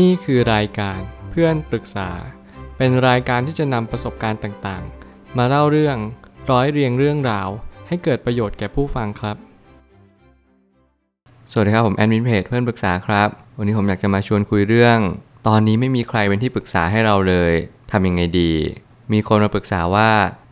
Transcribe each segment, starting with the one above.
นี่คือรายการเพื่อนปรึกษา เป็นรายการที่จะนำประสบการณ์ต่างๆ มาเล่าเรื่องร้อยเรียงเรื่องราว ให้เกิดประโยชน์แก่ผู้ฟังครับ สวัสดีครับผมแอดมินเพจเพื่อนปรึกษาครับ วันนี้ผมอยากจะมาชวนคุยเรื่อง ตอนนี้ไม่มีใครเป็นที่ปรึกษาให้เราเลยทำยังไงดี มีคนมาปรึกษาว่า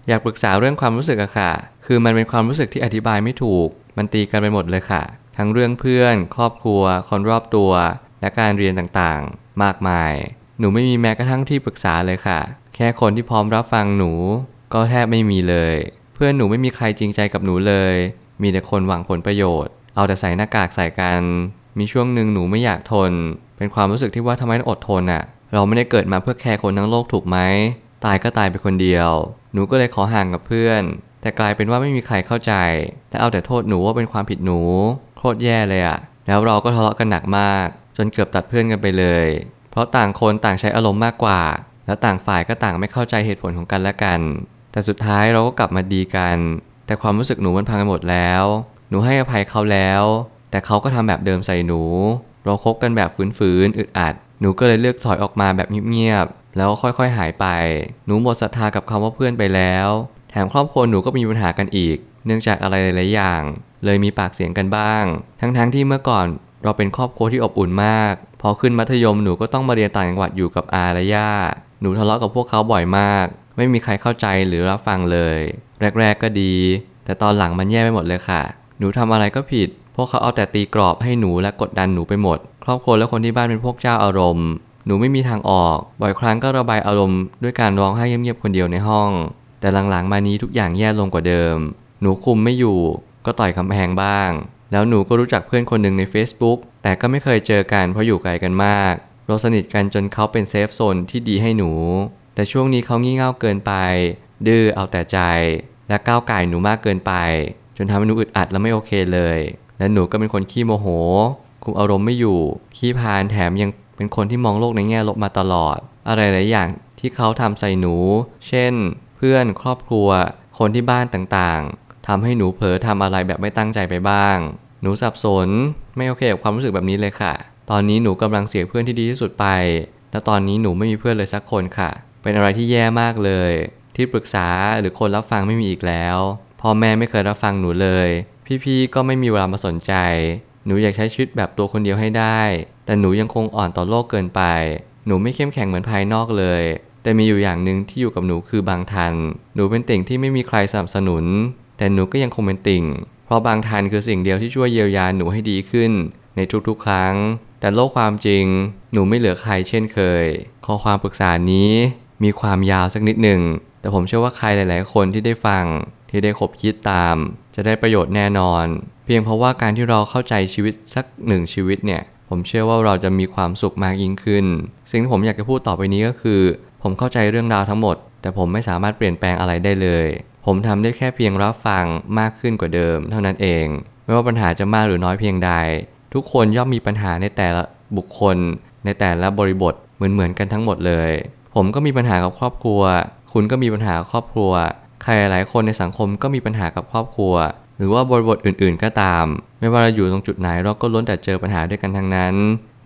อยากปรึกษาเรื่องความรู้สึกอะค่ะ คือมันเป็นความรู้สึกที่อธิบายไม่ถูก มันตีกันไปหมดเลยค่ะ ทั้งเรื่องเพื่อน ครอบครัว คนรอบตัว และการเรียนต่างๆ มากมาย หนูไม่มีแม้กระทั่งที่ปรึกษาเลยค่ะ แค่คนที่พร้อมรับฟังหนู ก็แทบไม่มีเลย เพื่อนหนูไม่มีใครจริงใจกับหนูเลย มีแต่คนหวังผลประโยชน์ เอาแต่ใส่หน้ากากใส่กัน มีช่วงหนึ่งหนูไม่อยากทน เป็นความรู้สึกที่ว่าทำไมต้องอดทนอะ่ะ เราไม่ได้เกิดมาเพื่อแคร์คนทั้งโลกถูกไหม ตายก็ตายไปคนเดียว หนูก็เลยขอห่างกับเพื่อน แต่กลายเป็นว่าไม่มีใครเข้าใจ และเอาแต่โทษหนูว่าเป็นความผิดหนู โคตรแย่เลยอะ่ะ แล้วเราก็ทะเลาะกันหนักมาก นเกือบตัดเพื่อนกันไปเลย เพราะต่างคนต่างใช้อารมณ์มากกว่า และต่างฝ่ายก็ต่างไม่เข้าใจเหตุผลของกันและกัน แต่สุดท้ายเราก็กลับมาดีกัน แต่ความรู้สึกหนูมันพังไปหมดแล้ว หนูให้อภัยเขาแล้ว แต่เขาก็ทำแบบเดิมใส่หนู เราคบกันแบบฝืนๆอึดอัด หนูก็เลยเลือกถอยออกมาแบบเงียบๆแล้วค่อยๆหายไป หนูหมดศรัทธากับคำว่าเพื่อนไปแล้ว แถมครอบครัวหนูก็มีปัญหากันอีก เนื่องจากอะไรหลายๆอย่าง เลยมีปากเสียงกันบ้าง ทั้งๆที่เมื่อก่อน เราเป็นครอบครัวที่อบอุ่นมาก พอขึ้นมัธยมหนูก็ต้องมาเรียนต่างจังหวัดอยู่กับอาและย่า หนูทะเลาะกับพวกเขาบ่อยมาก ไม่มีใครเข้าใจหรือรับฟังเลย แรก ๆ ก็ดี แต่ตอนหลังมันแย่ไปหมดเลยค่ะ หนูทำอะไรก็ผิด พวกเขาเอาแต่ตีกรอบให้หนูและกดดันหนูไปหมด ครอบครัวและคนที่บ้านเป็นพวกเจ้าอารมณ์ หนูไม่มีทางออก บ่อยครั้งก็ระบายอารมณ์ด้วยการร้องไห้เงียบๆคนเดียวในห้อง แต่หลังๆมานี้ทุกอย่างแย่ลงกว่าเดิม หนูคุมไม่อยู่ ก็ต่อยกำแพงบ้าง แล้วหนูก็รู้จักเพื่อนคนหนึ่งใน Facebook แต่ก็ไม่เคยเจอกันเพราะอยู่ไกลกันมาก เราสนิทกันจนเขาเป็น safe zone ที่ดีให้หนู แต่ช่วงนี้เขางี่เง่าเกินไป ดื้อเอาแต่ใจ และก้าวก่ายหนูมากเกินไป จนทำให้หนูอึดอัดและไม่โอเคเลย และหนูก็เป็นคนขี้โมโห คุมอารมณ์ไม่อยู่ ขี้พานแถมยังเป็นคนที่มองโลกในแง่ลบมาตลอด อะไรหลายอย่างที่เขาทำใส่หนู เช่น เพื่อนครอบครัว คนที่บ้านต่างๆ ทำให้หนูเผลอทำอะไรแบบไม่ตั้งใจไปบ้าง หนูสับสน ไม่โอเคกับความรู้สึกแบบนี้เลยค่ะ ตอนนี้หนูกำลังเสียเพื่อนที่ดีที่สุดไป และตอนนี้หนูไม่มีเพื่อนเลยสักคนค่ะ เป็นอะไรที่แย่มากเลย ที่ปรึกษาหรือคนรับฟังไม่มีอีกแล้ว พ่อแม่ไม่เคยรับฟังหนูเลย พี่ๆ ก็ไม่มีเวลามาสนใจ หนูอยากใช้ชีวิตแบบตัวคนเดียวให้ได้ แต่หนูยังคงอ่อนต่อโลกเกินไป หนูไม่เข้มแข็งเหมือนภายนอกเลยแต่มีอยู่อย่างหนึ่งที่อยู่กับหนูคือบางทัน หนูเป็นติ่งที่ไม่มีใครสนับสนุน แต่หนูก็ยังคงเป็นติ่ง เพราะบางทันคือสิ่งเดียวที่ช่วยเยียวยาหนูให้ดีขึ้น ในทุกๆ ครั้ง แต่โลกความจริง หนูไม่เหลือใครเช่นเคย ข้อความปรึกษานี้มีความยาวสักนิดหนึ่ง แต่ผมเชื่อว่าใครหลาย ๆ คนที่ได้ฟัง ที่ได้คบคิดตาม จะได้ประโยชน์แน่นอน เพียงเพราะว่าการที่เราเข้าใจชีวิตสักหนึ่งชีวิตเนี่ย ผมเชื่อว่าเราจะมีความสุขมากยิ่งขึ้น สิ่งที่ผมอยากจะพูดต่อไปนี้ก็คือ ผมเข้าใจเรื่องราวทั้งหมด แต่ผมไม่สามารถเปลี่ยนแปลงอะไรได้เลย ผมทำได้แค่เพียงรับฟังมากขึ้นกว่าเดิม เท่านั้นเอง ไม่ว่าปัญหาจะมากหรือน้อยเพียงใด ทุกคนย่อมมีปัญหาในแต่ละบุคคล ในแต่ละบริบทเหมือนๆกันทั้งหมดเลย ผมก็มีปัญหากับครอบครัว คุณก็มีปัญหากับครอบครัว ใครหลายคนในสังคมก็มีปัญหากับครอบครัว หรือว่าบริบทอื่น ๆ ก็ตาม ไม่ว่าเราอยู่ตรงจุดไหนเราก็ล้วนแต่เจอปัญหาด้วยกันทั้งนั้น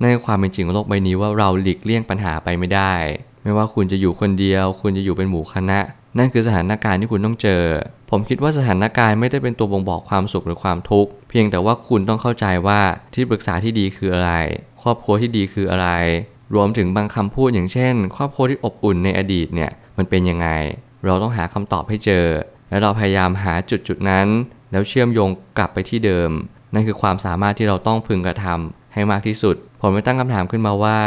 นั่นความเป็นจริงของโลกใบนี้ว่าเราหลีกเลี่ยงปัญหาไปไม่ได้ ไม่ว่าคุณจะอยู่คนเดียว คุณจะอยู่เป็นหมู่คณะ นั่นคือสถานการณ์ที่คุณต้องเจอ ผมคิดว่าสถานการณ์ไม่ได้เป็นตัวบ่งบอกความสุขหรือความทุกข์ เพียงแต่ว่าคุณต้องเข้าใจว่าที่ปรึกษาที่ดีคืออะไร ครอบครัวที่ดีคืออะไร รวมถึงบางคำพูดอย่างเช่น ครอบครัวที่อบอุ่นในอดีตเนี่ยมันเป็นยังไง เราต้องหาคำตอบให้เจอ และเราพยายามหาจุดจุดนั้น แล้วเชื่อมโยงกลับไปที่เดิม นั่นคือความสามารถที่เราต้องพึงกระทำให้มากที่สุด ผมไม่ตั้งคำถามขึ้นมาว่า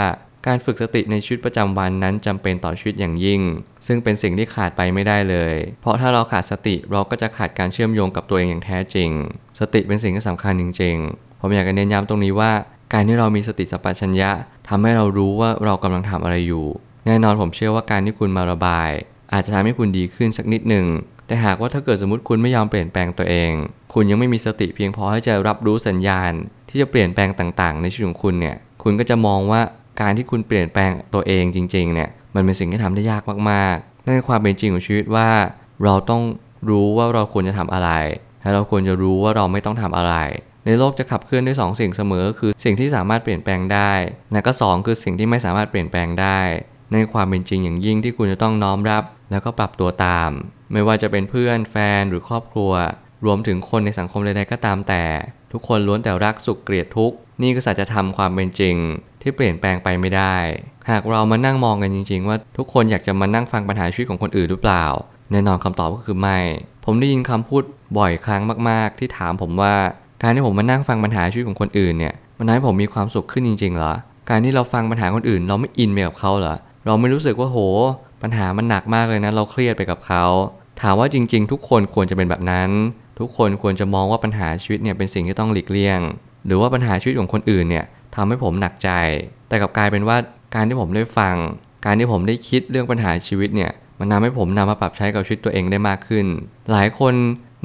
การฝึกสติในชีวิตประจำวันนั้นจำเป็นต่อชีวิตอย่างยิ่ง ซึ่งเป็นสิ่งที่ขาดไปไม่ได้เลย เพราะถ้าเราขาดสติเราก็จะขาดการเชื่อมโยงกับตัวเองอย่างแท้จริง สติเป็นสิ่งที่สำคัญจริงๆ ผมอยากจะเน้นย้ำตรงนี้ว่า การที่เรามีสติสัมปชัญญะทำให้เรารู้ว่าเรากำลังทำอะไรอยู่ แน่นอนผมเชื่อว่าการที่คุณมาระบาย อาจจะทำให้คุณดีขึ้นสักนิดหนึ่งแต่หากว่าถ้าเกิดสมมติคุณไม่ยอมเปลี่ยนแปลงตัวเอง คุณยังไม่มีสติเพียงพอที่จะรับรู้สัญญาณ ที่จะเปลี่ยนแปลงต่างๆ ในชีวิตของคุณเนี่ย คุณก็จะมองว่า การที่คุณเปลี่ยนแปลงตัวเองจริงๆเนี่ยมันเป็นสิ่งที่ทำได้ยากมากๆ นั่นคือความเป็นจริงของชีวิตว่าเราต้องรู้ว่าเราควรจะทำอะไร และเราควรจะรู้ว่าเราไม่ต้องทำอะไร ในโลกจะขับเคลื่อนด้วยสองสิ่งเสมอ คือสิ่งที่สามารถเปลี่ยนแปลงได้ และก็สองคือสิ่งที่ไม่สามารถเปลี่ยนแปลงได้ ในความเป็นจริงอย่างยิ่งที่คุณจะต้องน้อมรับ แล้วก็ปรับตัวตาม ไม่ว่าจะเป็นเพื่อนแฟนหรือครอบครัว รวมถึงคนในสังคมใดๆก็ตามแต่ ทุกคนล้วนแต่รักสุขเกลียดทุกข์นี่ก็สัจธรรมความเป็นจริง ที่เปลี่ยนแปลงไปไม่ได้ หากเรามานั่งมองกันจริง ๆ ว่าทุกคนอยากจะมานั่งฟังปัญหาชีวิตของคนอื่นหรือเปล่า แน่นอนคำตอบก็คือไม่ ผมได้ยินคำพูดบ่อยครั้งมาก ๆ ที่ถามผมว่าการที่ผมมานั่งฟังปัญหาชีวิตของคนอื่นเนี่ยมันทำให้ผมมีความสุขขึ้นจริงๆเหรอ การที่เราฟังปัญหาคนอื่น เราไม่อินไปกับเขาเหรอ เราไม่รู้สึกว่าโห ปัญหามันหนักมากเลยนะ เราเครียดไปกับเขา ถามว่าจริง ๆ ทุกคนควรจะเป็นแบบนั้น ทุกคนควรจะมองว่าปัญหาชีวิตเนี่ยเป็นสิ่งที่ต้องหลีกเลี่ยง หรือว่าปัญหาชีวิตของคนอื่นเนี่ย ทำให้ผมหนักใจ แต่กับกลายเป็นว่าการที่ผมได้ฟัง การที่ผมได้คิดเรื่องปัญหาชีวิตเนี่ย มันทาให้ผมนำมาปรับใช้กับชีวิตตัวเองได้มากขึ้น หลายคน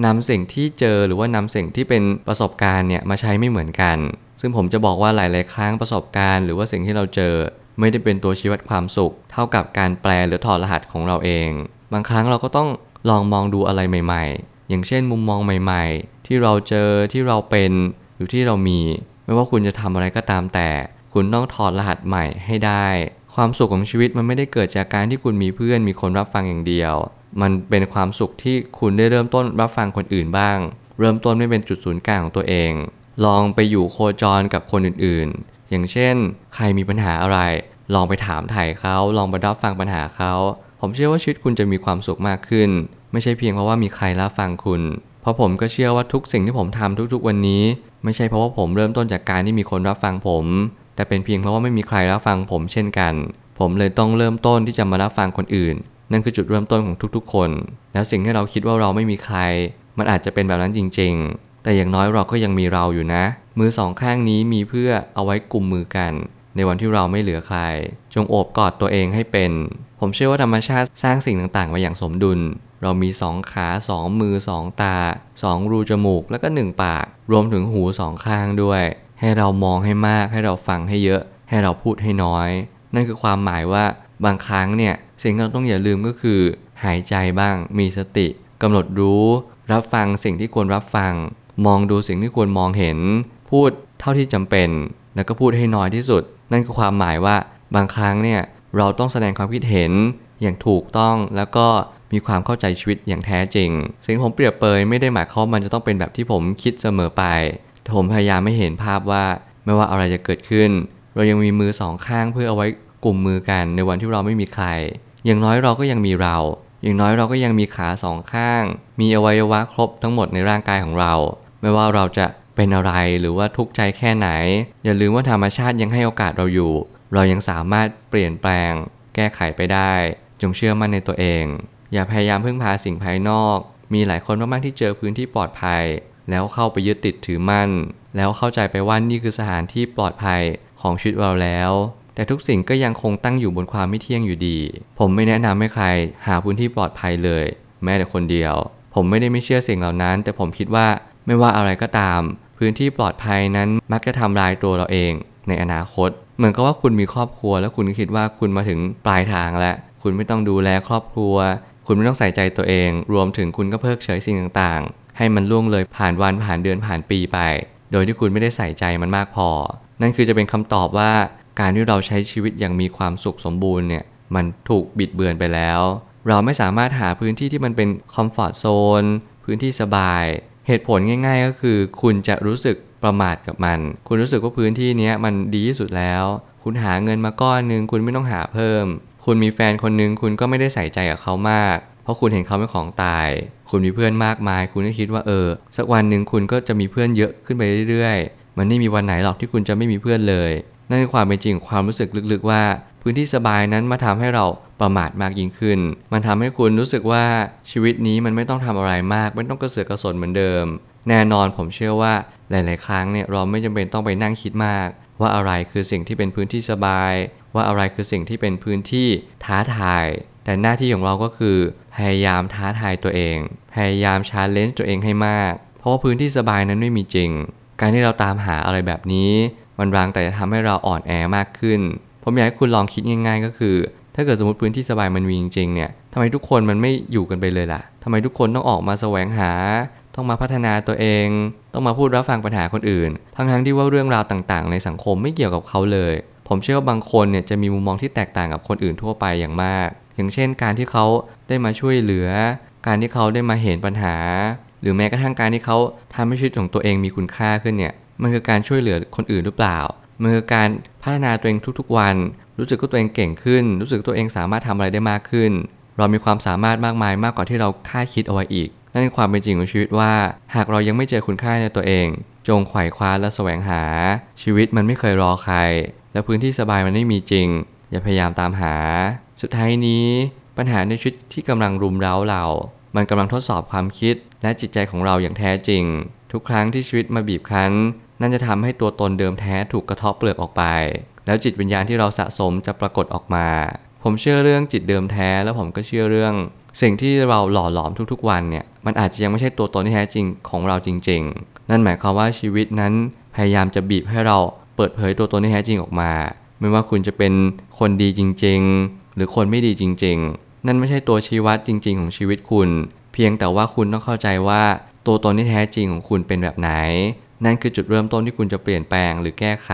นำสิ่งที่เจอหรือว่านำสิ่งที่เป็นประสบการณ์เนี่ยมาใช้ไม่เหมือนกัน ซึ่งผมจะบอกว่าหลาย ๆ ครั้งประสบการณ์ หรือว่าสิ่งที่เราเจอ ไม่ได้เป็นตัวชี้วัดความสุข เท่ากับการแปลหรือถอดรหัสของเราเอง บางครั้งเราก็ต้องลองมองดูอะไรใหม่ ๆ อย่างเช่นมุมมองใหม่ ๆ ที่เราเจอที่เราเป็นหรือที่เรามี ไม่ว่าคุณจะทำอะไรก็ตามแต่ คุณต้องถอดรหัสใหม่ให้ได้ ความสุขของชีวิตมันไม่ได้เกิดจากการที่คุณมีเพื่อนมีคนรับฟังอย่างเดียว มันเป็นความสุขที่คุณได้เริ่มต้นรับฟังคนอื่นบ้าง เริ่มต้นไม่เป็นจุดศูนย์กลางของตัวเอง ลองไปอยู่โคจรกับคนอื่นๆ อย่างเช่น ใครมีปัญหาอะไร ลองไปถามไถ่เขาลองไปรับฟังปัญหาเขาผมเชื่อว่าชีวิตคุณจะมีความสุขมากขึ้น ไม่ใช่เพียงเพราะว่ามีใครรับฟังคุณ เพราะผมก็เชื่อว่าทุกสิ่งที่ผมทำทุกๆวันนี้ ไม่ใช่เพราะว่าผมเริ่มต้นจากการที่มีคนรับฟังผม แต่เป็นเพียงเพราะว่าไม่มีใครรับฟังผมเช่นกัน ผมเลยต้องเริ่มต้นที่จะมารับฟังคนอื่น นั่นคือจุดเริ่มต้นของทุกๆ คน แล้วสิ่งที่เราคิดว่าเราไม่มีใคร มันอาจจะเป็นแบบนั้นจริง ๆ แต่อย่างน้อยเราก็ยังมีเราอยู่นะ มือสองข้างนี้มีเพื่อเอาไว้กลุ่มมือกัน ในวันที่เราไม่เหลือใคร จงโอบกอดตัวเองให้เป็น ผมเชื่อว่าธรรมชาติสร้างสิ่งต่างๆมาอย่างสมดุล เรามีสองขาสองมือสองตาสองรูจมูก แล้วก็หนึ่งปาก รวมถึงหูสองข้างด้วย ให้เรามองให้มาก ให้เราฟังให้เยอะ ให้เราพูดให้น้อย นั่นคือความหมายว่าบางครั้งเนี่ยสิ่งที่เราต้องอย่าลืมก็คือ หายใจบ้าง มีสติกำหนดรู้ รับฟังสิ่งที่ควรรับฟัง มองดูสิ่งที่ควรมองเห็น พูดเท่าที่จำเป็น แล้วก็พูดให้น้อยที่สุด นั่นคือความหมายว่าบางครั้งเนี่ยเราต้องแสดงความคิดเห็นอย่างถูกต้องแล้วก็ มีความเข้าใจชีวิตอย่างแท้จริง สิ่งผมเปรียบเปยไม่ได้หมายความมันจะต้องเป็นแบบที่ผมคิดเสมอไปแต่ผมพยายามไม่เห็นภาพว่าไม่ว่าอะไรจะเกิดขึ้น เรายังมีมือสองข้างเพื่อเอาไว้กลุ่มมือกันในวันที่เราไม่มีใคร อย่างน้อยเราก็ยังมีเรา อย่างน้อยเราก็ยังมีขาสองข้าง มีอวัยวะครบทั้งหมดในร่างกายของเรา ไม่ว่าเราจะเป็นอะไรหรือว่าทุกข์ใจแค่ไหน อย่าลืมว่าธรรมชาติยังให้โอกาสเราอยู่ เรายังสามารถเปลี่ยนแปลง แก้ไขไปได้ จงเชื่อมั่นในตัวเอง อย่าพยายามพึ่งพาสิ่งภายนอก มีหลายคนมากๆที่เจอพื้นที่ปลอดภัย แล้วเข้าไปยึดติดถือมั่น แล้วเข้าใจไปว่านี่คือสถานที่ปลอดภัยของชีวิตเราแล้ว แต่ทุกสิ่งก็ยังคงตั้งอยู่บนความไม่เที่ยงอยู่ดี ผมไม่แนะนำให้ใคร หาพื้นที่ปลอดภัยเลย แม้แต่คนเดียว ผมไม่ได้ไม่เชื่อสิ่งเหล่านั้น แต่ผมคิดว่าไม่ว่าอะไรก็ตาม พื้นที่ปลอดภัยนั้นมักจะทำลายตัวเราเอง ในอนาคต เหมือนกับว่าคุณมีครอบครัว แล้วคุณคิดว่าคุณมาถึงปลายทางแล้วคุณไม่ต้องดูแลครอบครัว คุณไม่ต้องใส่ใจตัวเอง รวมถึงคุณก็เพิกเฉยสิ่งต่างๆ ให้มันล่วงเลยผ่านวันผ่านเดือนผ่านปีไป โดยที่คุณไม่ได้ใส่ใจมันมากพอ นั่นคือจะเป็นคำตอบว่า การที่เราใช้ชีวิตอย่างมีความสุขสมบูรณ์เนี่ยมันถูกบิดเบือนไปแล้ว เราไม่สามารถหาพื้นที่ที่มันเป็นคอมฟอร์ทโซนพื้นที่สบาย เหตุผลง่าย ๆ ก็คือ คุณจะรู้สึกประมาทกับมัน คุณรู้สึกว่าพื้นที่นี้มันดีที่สุดแล้ว คุณหาเงินมาก้อนหนึ่งคุณไม่ต้องหาเพิ่ม คุณมีแฟนคนหนึ่งคุณก็ไม่ได้ใส่ใจกับเขามาก เพราะคุณเห็นเขาเป็นของตาย คุณมีเพื่อนมากมาย คุณก็คิดว่าเออ สักวันหนึ่งคุณก็จะมีเพื่อนเยอะขึ้นไปเรื่อยๆ มันไม่มีวันไหนหรอกที่คุณจะไม่มีเพื่อนเลย นั่นคือความเป็นจริงความรู้สึกลึกๆว่า พื้นที่สบายนั้นมาทำให้เราประมาทมากยิ่งขึ้น มันทำให้คุณรู้สึกว่าชีวิตนี้มันไม่ต้องทำอะไรมาก ไม่ต้องกระเสือกกระสนเหมือนเดิม แน่นอนผมเชื่อว่าหลาย ๆ ครั้งเนี่ยเราไม่จำเป็นต้องไปนั่งคิดมาก ว่าอะไรคือสิ่งที่เป็นพื้นที่สบาย ว่าอะไรคือสิ่งที่เป็นพื้นที่ท้าทาย แต่หน้าที่ของเราก็คือ พยายามท้าทายตัวเอง พยายามชาร์เลนจ์ตัวเองให้มาก เพราะว่าพื้นที่สบายนั้นไม่มีจริง การที่เราตามหาอะไรแบบนี้ มันรางแต่จะทำให้เราอ่อนแอมากขึ้น ผมอยากให้คุณลองคิดง่าย ๆ ก็คือ ถ้าเกิดสมมติพื้นที่สบายมันมีจริงๆเนี่ยทำไมทุกคนมันไม่อยู่กันไปเลยล่ะทำไมทุกคนต้องออกมาแสวงหา ต้องมาพัฒนาตัวเอง ต้องมาพูดรับฟังปัญหาคนอื่น ทั้งๆที่ว่าเรื่องราวต่างๆ ในสังคมไม่เกี่ยวกับเขาเลย ผมเชื่อว่าบางคนเนี่ยจะมีมุมมองที่แตกต่างกับคนอื่นทั่วไปอย่างมาก อย่างเช่น การที่เขาได้มาช่วยเหลือ การที่เขาได้มาเห็นปัญหา หรือแม้กระทั่งการที่เขาทำให้ชีวิตของตัวเองมีคุณค่าขึ้นเนี่ยมันคือการช่วยเหลือคนอื่นหรือเปล่า มันคือการพัฒนาตัวเองทุกๆวัน รู้สึกว่าตัวเองเก่งขึ้น รู้สึกตัวเองสามารถทำอะไรได้มากขึ้น เรามีความสามารถมากมายมากกว่าที่เราคาดคิดเอาไว้อีก นั่นคือความเป็นจริงของชีวิตว่า หากเรายังไม่เจอคุณค่าในตัวเอง จงไขว่คว้าและแสวงหา ชีวิตมันไม่เคยรอใคร และพื้นที่สบายมันไม่มีจริง อย่าพยายามตามหา สุดท้ายนี้ปัญหาในชีวิตที่กำลังรุมเร้าเรา มันกำลังทดสอบความคิดและจิตใจของเราอย่างแท้จริง ทุกครั้งที่ชีวิตมาบีบคั้น นั่นจะทำให้ตัวตนเดิมแท้ถูกกระเทาะเปลือกออกไป แล้วจิตวิญญาณที่เราสะสมจะปรากฏออกมา ผมเชื่อเรื่องจิตเดิมแท้ แล้วผมก็เชื่อเรื่อง สิ่งที่เราหล่อหลอมทุกๆ วันเนี่ยมันอาจจะยังไม่ใช่ตัวตนที่แท้จริงของเราจริง ๆ นั่นหมายความว่าชีวิตนั้นพยายามจะบีบให้เรา เปิดเผยตัวตนที่แท้จริงออกมา ไม่ว่าคุณจะเป็นคนดีจริง ๆ หรือคนไม่ดีจริง ๆ นั่นไม่ใช่ตัวชี้วัดจริง ๆ ของชีวิตคุณ เพียงแต่ว่าคุณต้องเข้าใจว่าตัวตนที่แท้จริงของคุณเป็นแบบไหน นั่นคือจุดเริ่มต้นที่คุณจะเปลี่ยนแปลงหรือแก้ไข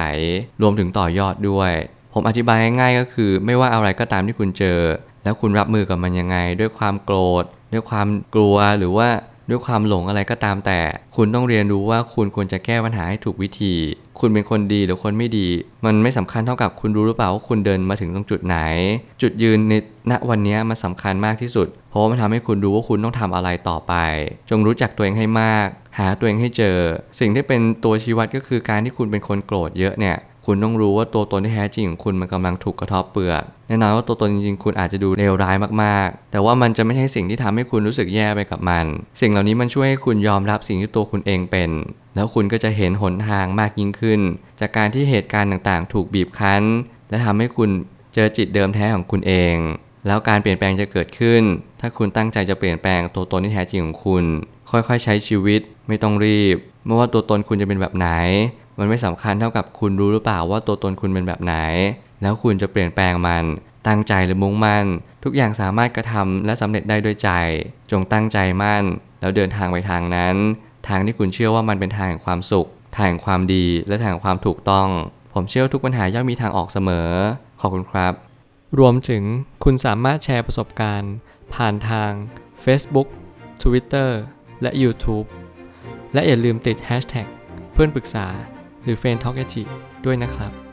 รวมถึงต่อยอดด้วย ผมอธิบายง่ายๆก็คือ ไม่ว่าอะไรก็ตามที่คุณเจอ แล้วคุณรับมือกับมันยังไง ด้วยความโกรธ ด้วยความกลัวหรือว่า ด้วยความหลงอะไรก็ตามแต่ คุณต้องเรียนรู้ว่าคุณควรจะแก้ปัญหาให้ถูกวิธี คุณเป็นคนดีหรือคนไม่ดี มันไม่สำคัญเท่ากับคุณรู้หรือเปล่าว่าคุณเดินมาถึงตรงจุดไหน จุดยืนในณวันนี้มันสาคัญมากที่สุด เพราะว่ามันทำให้คุณรู้ว่าคุณต้องทำอะไรต่อไป จงรู้จักตัวเองให้มาก หาตัวเองให้เจอ สิ่งที่เป็นตัวชี้วัดก็คือการที่คุณเป็นคนโกรธเยอะเนี่ย คุณต้องรู้ว่าตัวตนที่แท้จริงของคุณมันกำลังถูกกระทบเปลือกแน่นอนว่าตัวตนจริงๆคุณอาจจะดูเลวร้ายมากๆ แต่ว่ามันจะไม่ใช่สิ่งที่ทำให้คุณรู้สึกแย่ไปกับมัน สิ่งเหล่านี้มันช่วยให้คุณยอมรับสิ่งที่ตัวคุณเองเป็น แล้วคุณก็จะเห็นหนทางมากยิ่งขึ้น จากการที่เหตุการณ์ต่างๆ ถูกบีบคั้น และทำให้คุณเจอจิตเดิมแท้ของคุณเอง แล้วการเปลี่ยนแปลงจะเกิดขึ้น ถ้าคุณตั้งใจจะเปลี่ยนแปลงตัวตนที่แท้จริงของคุณ ค่อยๆ ใช้ชีวิตไม่ต้องรีบ ไม่ว่าตัวตนคุณจะเป็นแบบไหน มันไม่สำคัญเท่ากับคุณรู้หรือเปล่าว่าตัวตนคุณเป็นแบบไหน แล้วคุณจะเปลี่ยนแปลงมัน ตั้งใจหรือมุ่งมั่น ทุกอย่างสามารถกระทำและสำเร็จได้ด้วยใจ จงตั้งใจมั่น แล้วเดินทางไปทางนั้น ทางที่คุณเชื่อว่ามันเป็นทางแห่งความสุข ทางแห่งความดี และทางแห่งความถูกต้อง ผมเชื่อทุกปัญหาย่อมมีทางออกเสมอ ขอบคุณครับ รวมถึงคุณสามารถแชร์ประสบการณ์ ผ่านทาง Facebook Twitter และ YouTube และอย่าลืมติด Hashtag เพื่อนปรึกษา หรือ f r ร e n d Talk ด้วยนะครับ